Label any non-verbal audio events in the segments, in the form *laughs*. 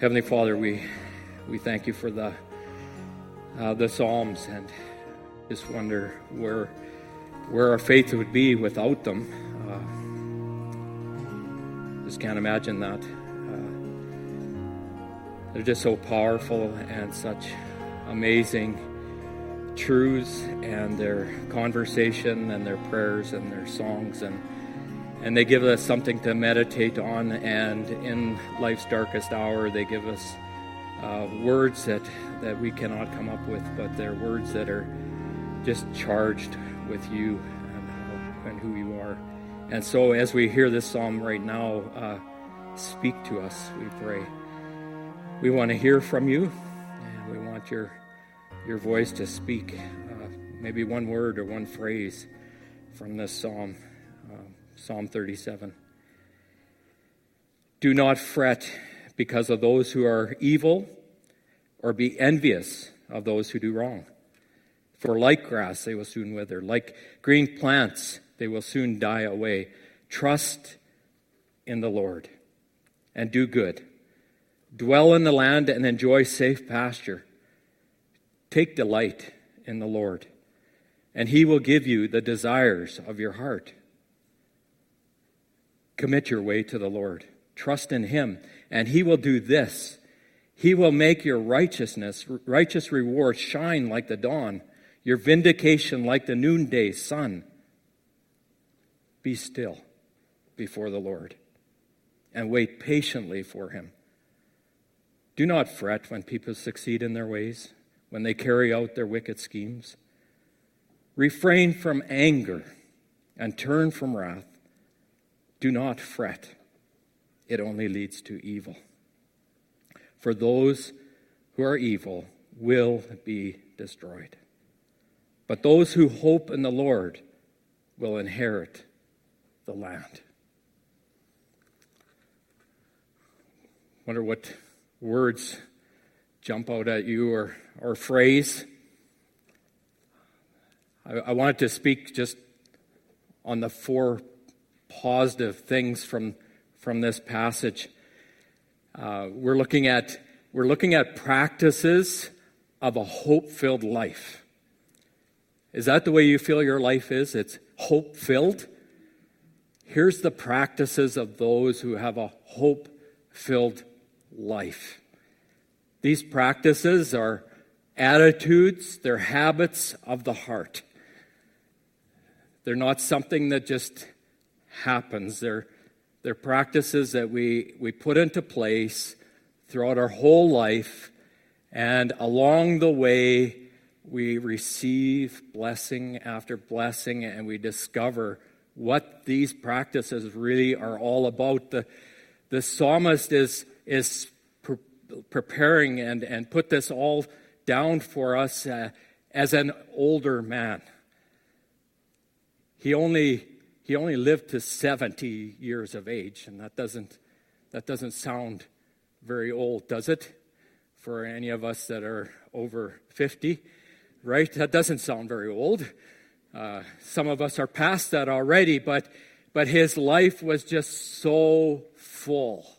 Heavenly Father, we we thank you for the uh, the Psalms and just wonder where where our faith would be without them. Uh, just can't imagine that. Uh, they're just so powerful and such amazing truths and their conversation and their prayers and their songs and and they give us something to meditate on and in life's darkest hour they give us uh, words that that we cannot come up with but they're words that are just charged with you and, and who you are. And so as we hear this psalm right now uh, speak to us we pray. We want to hear from you and we want your your voice to speak uh, maybe one word or one phrase from this psalm, Psalm 37. Do not fret because of those who are evil, or be envious of those who do wrong. For like grass, they will soon wither. Like green plants, they will soon die away. Trust in the Lord and do good. Dwell in the land and enjoy safe pasture. Take delight in the Lord, and He will give you the desires of your heart. Commit your way to the Lord. Trust in Him, and He will do this. He will make your righteousness, righteous reward shine like the dawn, your vindication like the noonday sun. Be still before the Lord and wait patiently for Him. Do not fret when people succeed in their ways when they carry out their wicked schemes. Refrain from anger and turn from wrath. Do not fret, it only leads to evil. For those who are evil will be destroyed. But those who hope in the Lord will inherit the land. Wonder what words jump out at you or, or phrase. I, I wanted to speak just on the four positive things from, from this passage. Uh, we're looking at we're looking at practices of a hope-filled life. Is that the way you feel your life is? It's hope-filled. Here's the practices of those who have a hope-filled life. These practices are attitudes, they're habits of the heart. They're not something that just happens. They're, they're practices that we, we put into place throughout our whole life, and along the way, we receive blessing after blessing, and we discover what these practices really are all about. The, the psalmist is, is preparing and, and put this all down for us uh, as an older man. He only, he only lived to 70 years of age, and that doesn't, that doesn't sound very old, does it? For any of us that are over 50, right? That doesn't sound very old. Uh, some of us are past that already, but, but his life was just so full,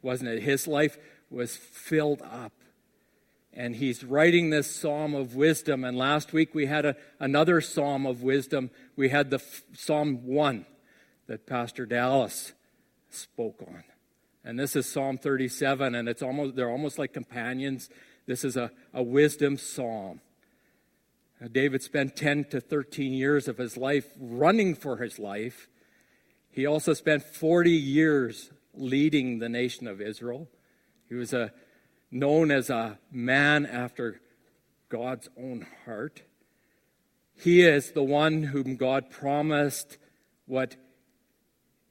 wasn't it? His life was filled up. And he's writing this psalm of wisdom. And last week we had a, another psalm of wisdom. We had the f- Psalm 1 that Pastor Dallas spoke on. And this is Psalm 37, and it's almost, they're almost like companions. This is a, a wisdom psalm. David spent 10 to 13 years of his life running for his life. He also spent 40 years leading the nation of Israel. He was a, known as a man after God's own heart. He is the one whom God promised what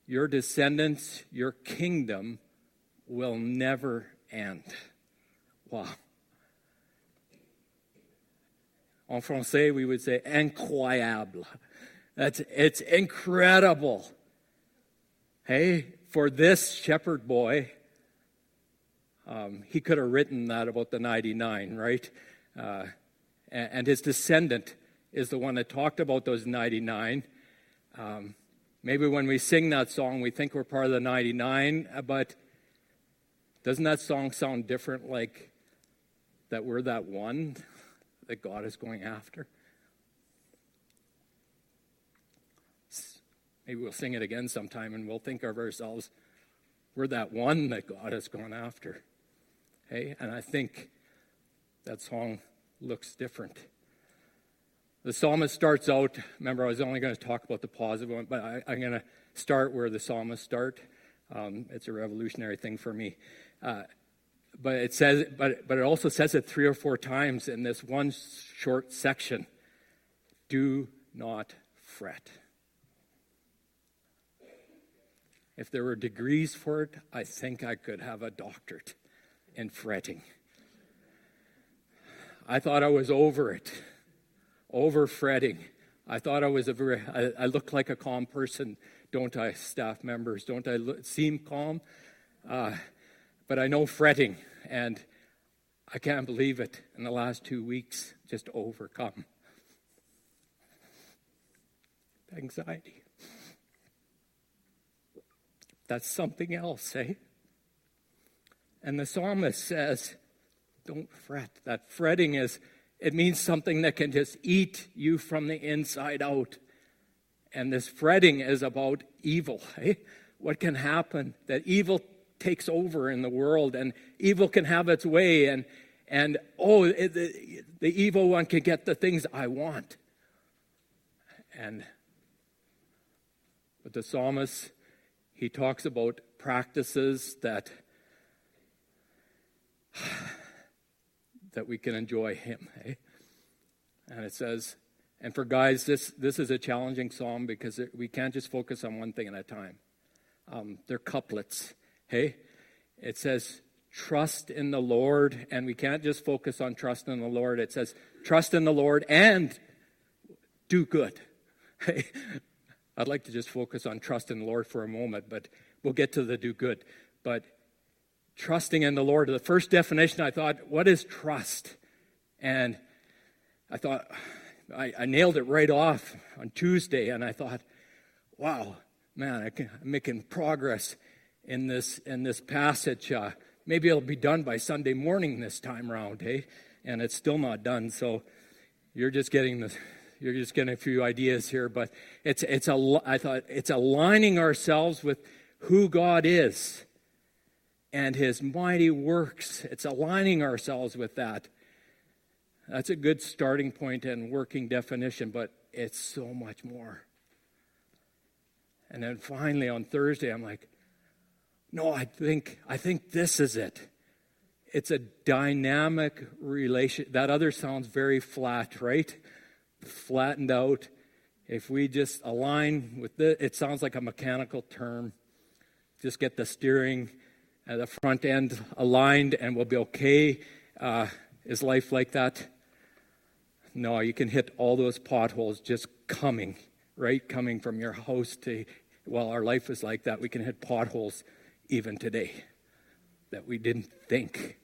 your descendants, your kingdom will never end. Wow. En français, we would say incroyable. That's, it's incredible. Hey, for this shepherd boy, um, he could have written that about the 99, right? Uh, and his descendant is the one that talked about those 99. Um, maybe when we sing that song, we think we're part of the 99, uh, but Doesn't that song sound different like that we're that one that God is going after? Maybe we'll sing it again sometime and we'll think of ourselves, we're that one that God has gone after. Hey, and I think that song looks different. The psalmist starts out, remember, I was only going to talk about the positive one, but I, am going to start where the psalmist start. Um, it's a revolutionary thing for me. Uh, but it says, but, but it also says it three or four times in this one short section. Do not fret. If there were degrees for it, I think I could have a doctorate in fretting. I thought I was over it over fretting. I thought I was a very, I, I look like a calm person, don't I, staff members? Don't I look, seem calm? Uh, but I know fretting, and I can't believe it in the last two weeks, just overcome. Anxiety. That's something else, eh? And the psalmist says, don't fret. That fretting is it means something that can just eat you from the inside out. And this fretting is about evil. *laughs* Eh? What can happen? That evil takes over in the world and evil can have its way and and oh it, the, the evil one can get the things i want and but the psalmist he talks about practices that *sighs* that we can enjoy Him. Eh? And it says, and for guys, this, this is a challenging psalm because it, we can't just focus on one thing at a time. Um, they're couplets. Hey, it says, trust in the Lord, and we can't just focus on trust in the Lord. It says, trust in the Lord and do good. *laughs* Hey, I'd like to just focus on trust in the Lord for a moment, but we'll get to the do good. But trusting in the Lord. The first definition, I thought, what is trust? And I thought, I, I nailed it right off on Tuesday, and I thought, wow, man, I am making progress in this in this passage. Uh, maybe it'll be done by Sunday morning this time around, hey? And it's still not done. So you're just getting the you're just getting a few ideas here, but it's it's a I thought it's aligning ourselves with who God is and his mighty works. It's aligning ourselves with that. That's a good starting point and working definition, but it's so much more. And then finally on Thursday, I'm like, no, I think I think this is it. It's a dynamic relation. That other sounds very flat, right? Flattened out. If we just align with it, it sounds like a mechanical term. Just get the steering uh, the front end aligned and we'll be okay. Uh, is life like that? No, you can hit all those potholes just coming, right? Coming from your house to, well, our life is like that. We can hit potholes even today that we didn't think,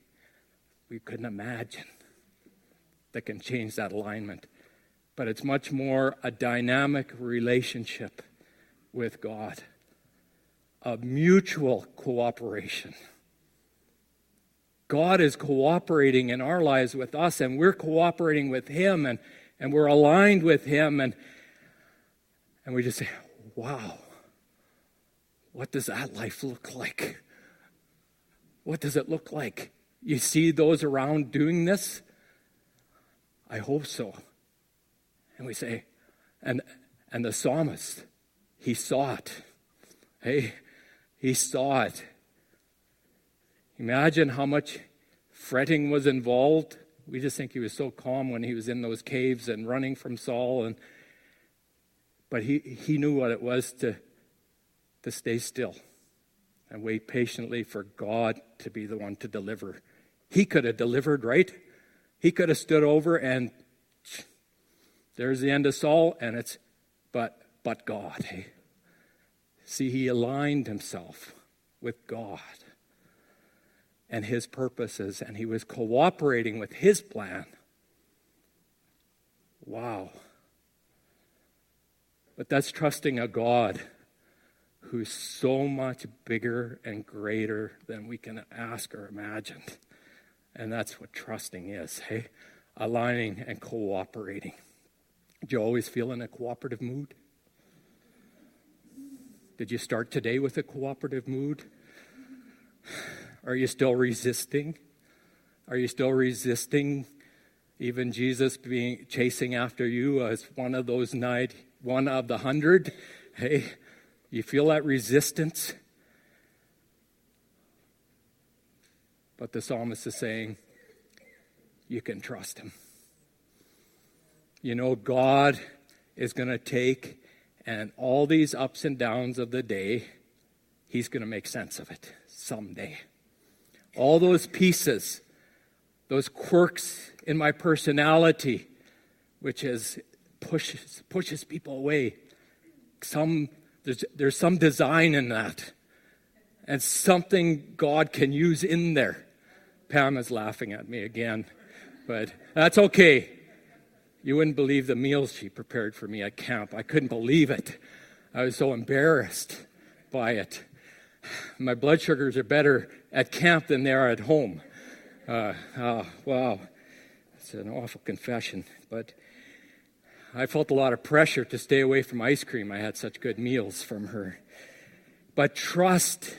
we couldn't imagine that can change that alignment. But it's much more a dynamic relationship with God of mutual cooperation. God is cooperating in our lives with us, and we're cooperating with Him, and, and we're aligned with Him, and, and we just say, Wow, what does that life look like? What does it look like? You see those around doing this? I hope so. And we say, and and the psalmist, he saw it. Hey, he saw it. Imagine how much fretting was involved. We just think he was so calm when he was in those caves and running from Saul and but he, he knew what it was to, to stay still and wait patiently for God to be the one to deliver. He could have delivered, right? He could have stood over and there's the end of Saul, and it's but but God. Hey? See, he aligned himself with God and his purposes, and he was cooperating with his plan. Wow. But that's trusting a God who's so much bigger and greater than we can ask or imagine. And that's what trusting is, hey? Aligning and cooperating. Do you always feel in a cooperative mood? Did you start today with a cooperative mood? Are you still resisting? Are you still resisting even Jesus being chasing after you as one of those night, one of the hundred? Hey, you feel that resistance? But the psalmist is saying, you can trust him. You know, God is going to take and all these ups and downs of the day, he's going to make sense of it someday. All those pieces those quirks in my personality, which is pushes pushes people away. Some there's there's some design in that, and something God can use in there. Pam is laughing at me again, but that's okay. You wouldn't believe the meals she prepared for me at camp. I couldn't believe it. I was so embarrassed by it. My blood sugars are better at camp than they are at home. Uh, oh, wow. It's an awful confession. But I felt a lot of pressure to stay away from ice cream. I had such good meals from her. But trust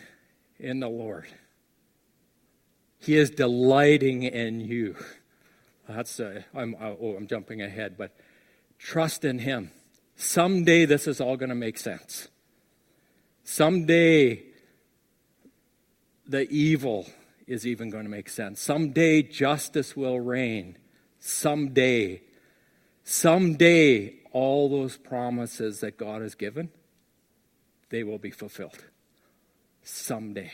in the Lord. He is delighting in you. That's uh, I'm uh, oh I'm jumping ahead, but trust in Him. Someday this is all going to make sense. Someday the evil is even going to make sense. Someday justice will reign. Someday. Someday all those promises that God has given, they will be fulfilled. Someday.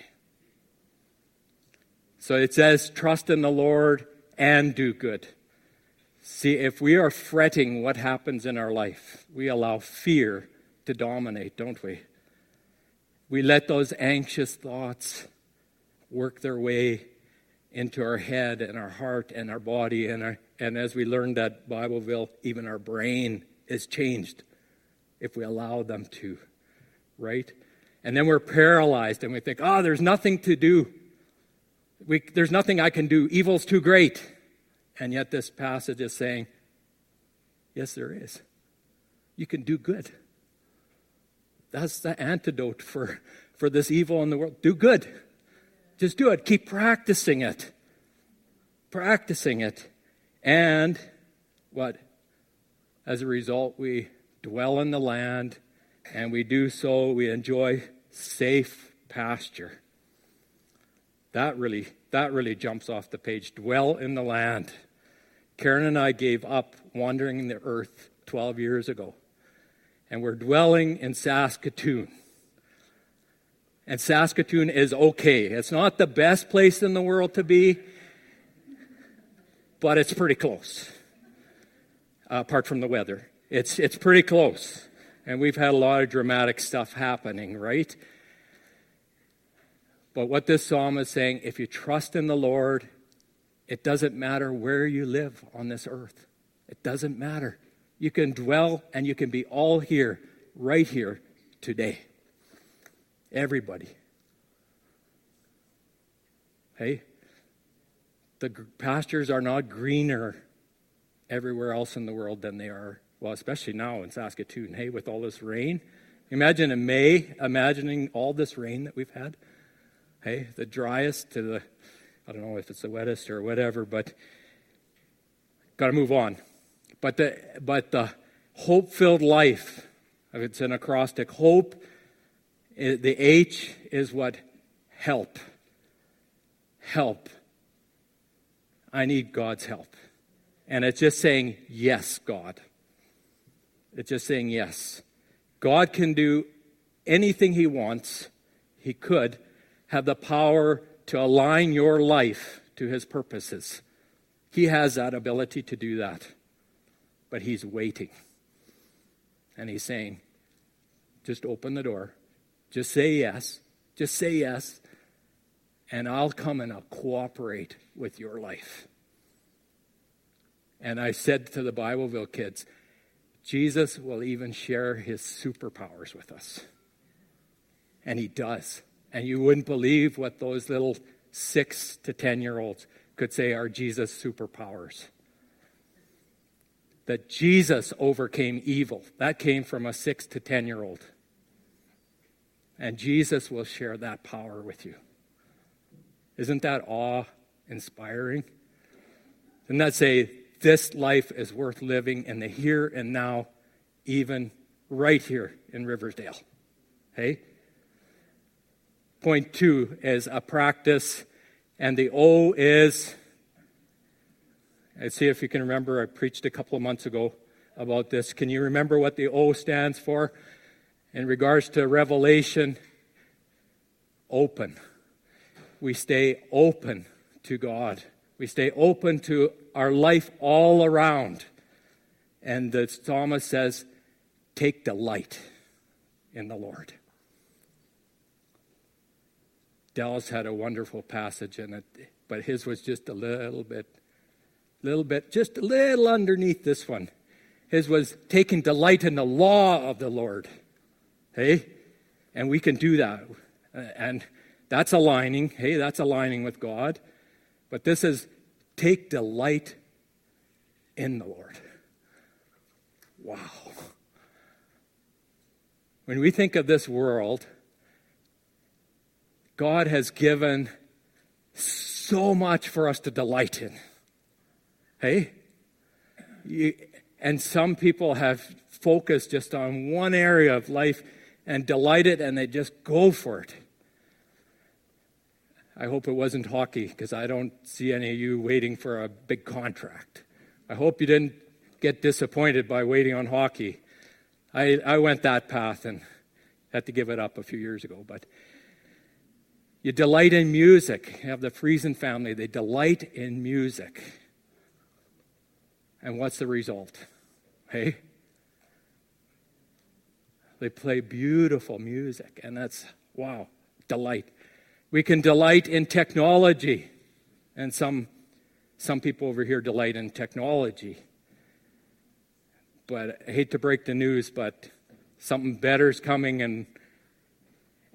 So it says, trust in the Lord and do good. See, if we are fretting what happens in our life, we allow fear to dominate, don't we? We let those anxious thoughts work their way into our head and our heart and our body. And, our, and as we learned at Bibleville, even our brain is changed if we allow them to, right? And then we're paralyzed and we think, oh, there's nothing to do. We, there's nothing I can do. Evil's too great. And yet this passage is saying, yes, there is. You can do good. That's the antidote for, for this evil in the world. Do good. Just do it. Keep practicing it. Practicing it. And what? As a result, we dwell in the land and we do so, we enjoy safe pasture. That really, that really jumps off the page. Dwell in the land. Karen and I gave up wandering the earth 12 years ago, and we're dwelling in Saskatoon. And Saskatoon is okay. It's not the best place in the world to be, but it's pretty close, uh, apart from the weather. It's, it's pretty close. And we've had a lot of dramatic stuff happening, right? But what this psalm is saying if you trust in the Lord, it doesn't matter where you live on this earth. It doesn't matter. You can dwell and you can be all here, right here, today. Everybody. Hey, the pastures are not greener everywhere else in the world than they are, well, especially now in Saskatoon. Hey, with all this rain. Imagine in May, imagining all this rain that we've had. Hey, the driest to the, I don't know if it's the wettest or whatever, but got to move on. But the, but the hope filled life, it's an acrostic, hope eh, the H is what? Help. Help. I need God's help. And it's just saying, Yes, God. It's just saying, Yes. God can do anything He wants. He could have the power to align your life to His purposes. He has that ability to do that. But He's waiting. And He's saying, Just open the door just say yes. Just say yes. And I'll come and I'll cooperate with your life. And I said to the Bibleville kids, Jesus will even share his superpowers with us. And He does. And you wouldn't believe what those little six to 10 year olds could say are Jesus' superpowers. That Jesus overcame evil. That came from a six to 10 year old. And Jesus will share that power with you. Isn't that awe inspiring? Doesn't that say this life is worth living in the here and now, even right here in Riversdale? Hey? Point two is a practice, and the O is. Let's see if you can remember. I preached a couple of months ago about this. Can you remember what the O stands for? In regards to revelation, open. We stay open to God. We stay open to our life all around. And the psalmist says, Take delight in the Lord. Dallas had a wonderful passage in it, but his was just a little bit, little bit, just a little underneath this one. His was taking delight in the law of the Lord. Hey? And we can do that. And that's aligning. Hey, that's aligning with God. But this is take delight in the Lord. Wow. When we think of this world, God has given so much for us to delight in. Hey? You, and some people have focused just on one area of life and delighted and they just go for it. I hope it wasn't hockey because I don't see any of you waiting for a big contract. I hope you didn't get disappointed by waiting on hockey. I, I went that path and had to give it up a few years ago. But you delight in music. You have the Friesen family, they delight in music. And what's the result? Hey? They play beautiful music, and that's wow, delight. We can delight in technology, and some, some people over here delight in technology. But I hate to break the news, but something better is coming, and,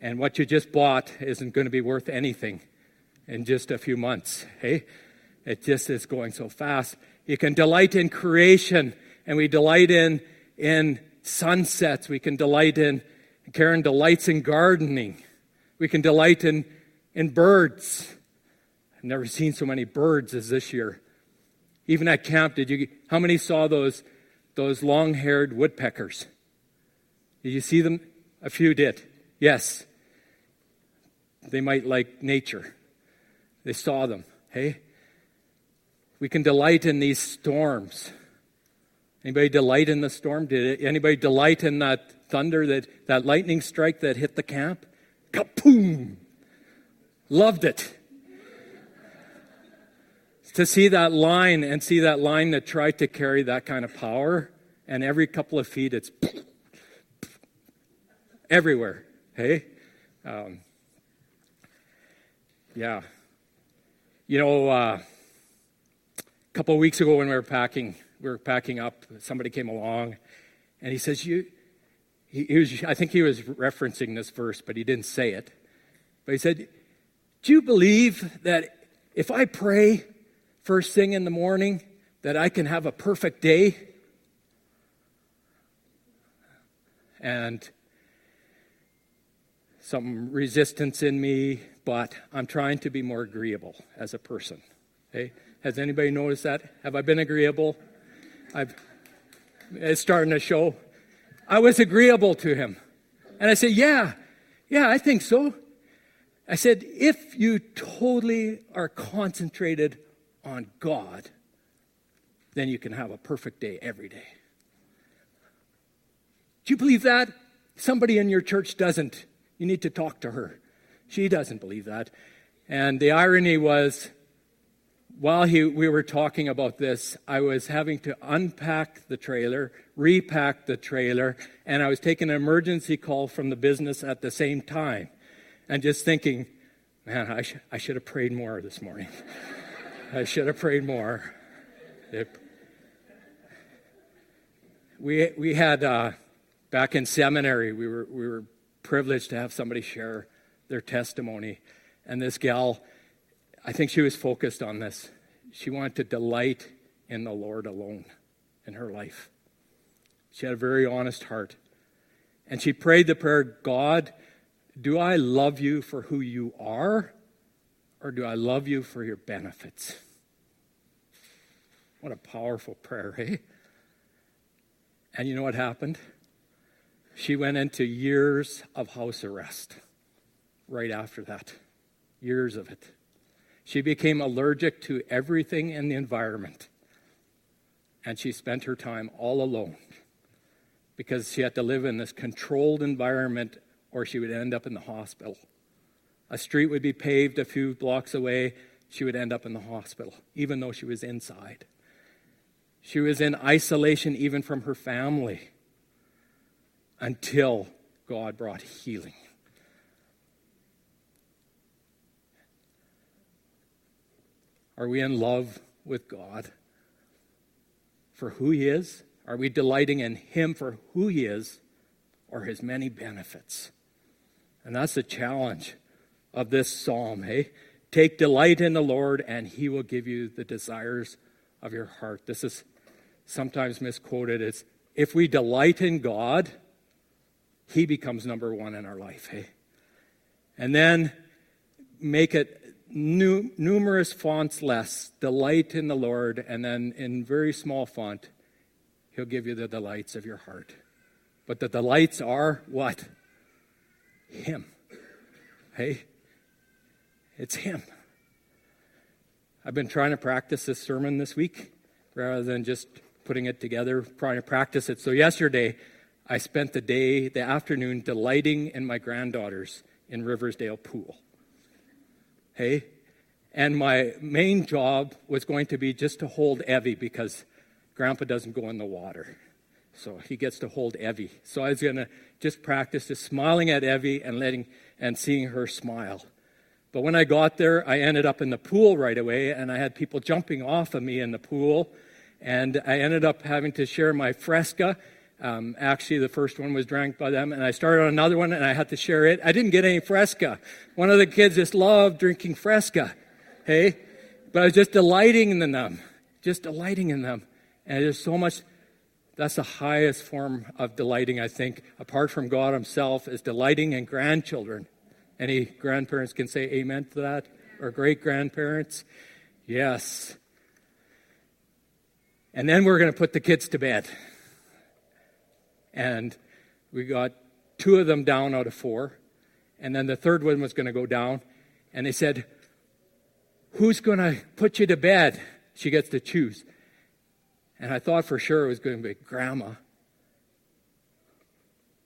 and what you just bought isn't going to be worth anything in just a few months. Hey? It just is going so fast. You can delight in creation, and we delight in, in sunsets. We can delight in, Karen delights in gardening. We can delight in and birds. I've never seen so many birds as this year. Even at camp, did you? How many saw those those long-haired woodpeckers? Did you see them? A few did. Yes. They might like nature. They saw them. Hey, we can delight in these storms. Anybody delight in the storm? Did anybody delight in that thunder, that, that lightning strike that hit the camp? Kapoom! Loved it. To see that line and see that line that tried to carry that kind of power, and every couple of feet it's *laughs* everywhere. Hey? Um, yeah. You know, uh, a couple of weeks ago when we were packing, we were packing up, somebody came along and he says, You, he, he was, I think he was referencing this verse, but he didn't say it. But he said, do you believe that if I pray first thing in the morning, that I can have a perfect day? And some resistance in me, I'm trying to be more agreeable as a person. Okay? Has anybody noticed that? Have I been agreeable? I've, it's starting to show. I was agreeable to him. And I said, Yeah, yeah, I think so. I said, if you totally are concentrated on God, then you can have a perfect day every day. Do you believe that? Somebody in your church doesn't. You need to talk to her. She doesn't believe that. And the irony was, while he, we were talking about this, I was having to unpack the trailer, repack the trailer, and I was taking an emergency call from the business at the same time and just thinking, man, I, sh- I should have prayed more this morning. *laughs* I should have prayed more. It, we, we had, uh, back in seminary, we were, we were privileged to have somebody share their testimony. And this gal, I think she was focused on this. She wanted to delight in the Lord alone in her life. She had a very honest heart. And she prayed the prayer God, do I love you for who you are, or do I love you for your benefits? What a powerful prayer, eh? And you know what happened? She went into years of house arrest right after that. Years of it. She became allergic to everything in the environment. And she spent her time all alone because she had to live in this controlled environment or she would end up in the hospital. A street would be paved a few blocks away, she would end up in the hospital, even though she was inside. She was in isolation even from her family until God brought healing. Are we in love with God for who He is? Are we delighting in Him for who He is or His many benefits? And that's the challenge of this psalm, hey? Take delight in the Lord, and He will give you the desires of your heart. This is sometimes misquoted. It's if we delight in God, He becomes number one in our life, hey? And then make it nu- numerous fonts less, delight in the Lord, and then in very small font, He'll give you the delights of your heart. But the delights are what? Him. Hey, it's Him. I've been trying to practice this sermon this week rather than just putting it together, trying to practice it. So, yesterday, I spent the day, the afternoon, delighting in my granddaughters in Riversdale Pool. Hey? And my main job was going to be just to hold Evie because Grandpa doesn't go in the water. So he gets to hold Evie. So I was going to just practice just smiling at Evie and letting and seeing her smile. But when I got there, I ended up in the pool right away, and I had people jumping off of me in the pool. And I ended up having to share my fresca um, actually, the first one was drank by them, and I started on another one, and I had to share it. I didn't get any Fresca. One of the kids just loved drinking Fresca, hey? But I was just delighting in them, just delighting in them. And there's so much, that's the highest form of delighting, I think, apart from God Himself, is delighting in grandchildren. Any grandparents can say amen to that? Or great grandparents? Yes. And then we're going to put the kids to bed. And we got two of them down out of four. And then the third one was going to go down. And they said, Who's going to put you to bed? She gets to choose. And I thought for sure it was going to be Grandma.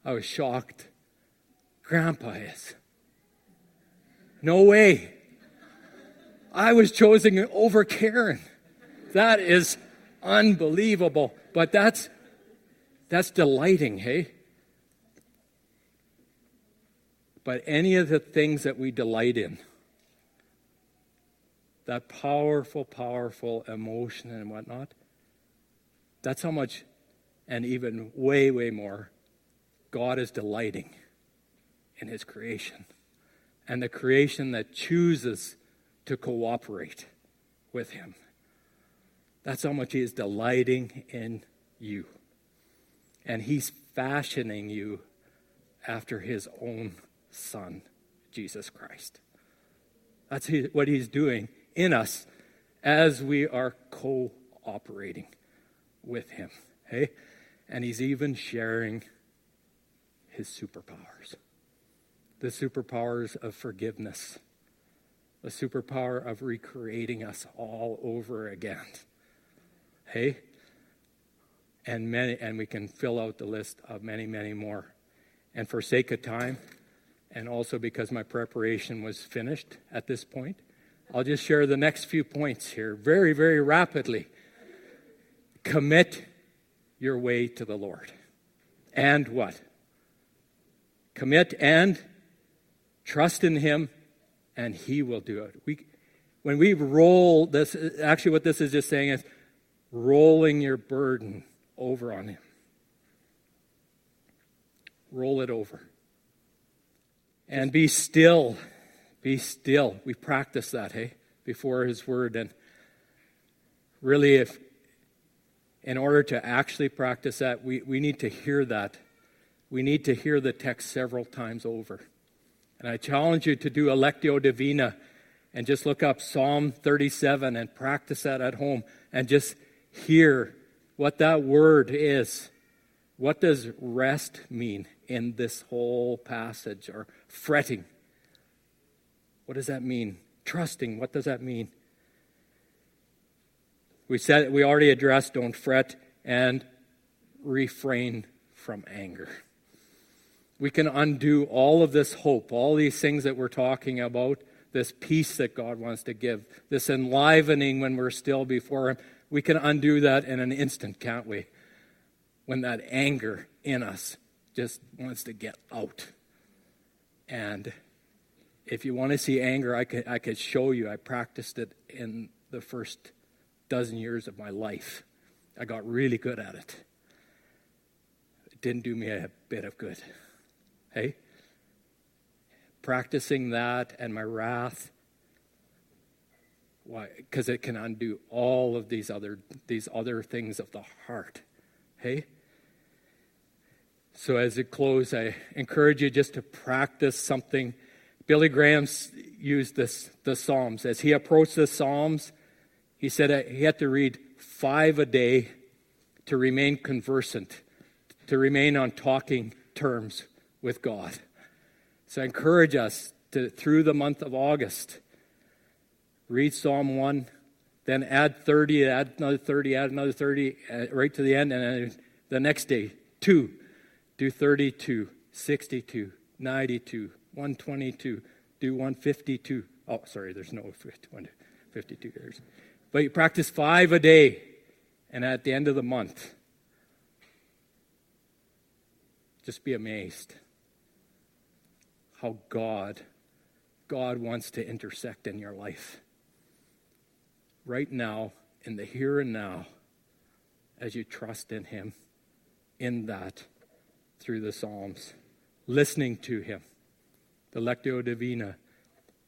I was shocked. Grandpa is. No way. I was chosen over Karen. That is unbelievable. But that's that's delighting, hey? But any of the things that we delight in, that powerful, powerful emotion and whatnot, that's how much, and even way, way more, God is delighting in His creation. And the creation that chooses to cooperate with Him. That's how much He is delighting in you and he's fashioning you after his own son, Jesus Christ. That's what he's doing in us as we are cooperating with him. Hey? And he's even sharing his superpowers the superpowers of forgiveness, the superpower of recreating us all over again. Hey? And many, and we can fill out the list of many, many more. And for sake of time, and also because my preparation was finished at this point, I'll just share the next few points here very, very rapidly. Commit your way to the Lord. And what? Commit and trust in Him, and He will do it. We, when we roll this, actually, what this is just saying is rolling your burden over on him. Roll it over. And be still. Be still. We practice that, hey, before His Word. And really, if in order to actually practice that, we, we need to hear that. We need to hear the text several times over. And I challenge you to do a Lectio Divina and just look up Psalm 37 and practice that at home and just hear what that word is. What does rest mean in this whole passage? Or fretting? What does that mean? Trusting, what does that mean? We said we already addressed don't fret and refrain from anger. We can undo all of this hope, all these things that we're talking about, this peace that God wants to give, this enlivening when we're still before Him. We can undo that in an instant, can't we? When that anger in us just wants to get out. And if you want to see anger, I could, I could show you. I practiced it in the first dozen years of my life. I got really good at it. It didn't do me a bit of good. Hey? Practicing that and my wrath. Why? Because it can undo all of these other these other things of the heart. Hey? So as it close, I encourage you just to practice something. Billy Graham used this the Psalms. As he approached the Psalms, he said he had to read five a day to remain conversant, to remain on talking terms with God. So I encourage us to, through the month of August, read Psalm 1, then add 30, add another 30, add another 30, uh, right to the end, and then the next day, 2. Do 32, 62, 92, 122, do 152. Oh, sorry, there's no 52 years. But you practice five a day, and at the end of the month, just be amazed how God, God wants to intersect in your life. Right now, in the here and now, as you trust in Him, in that, through the Psalms, listening to Him, the Lectio Divina,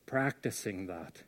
practicing that.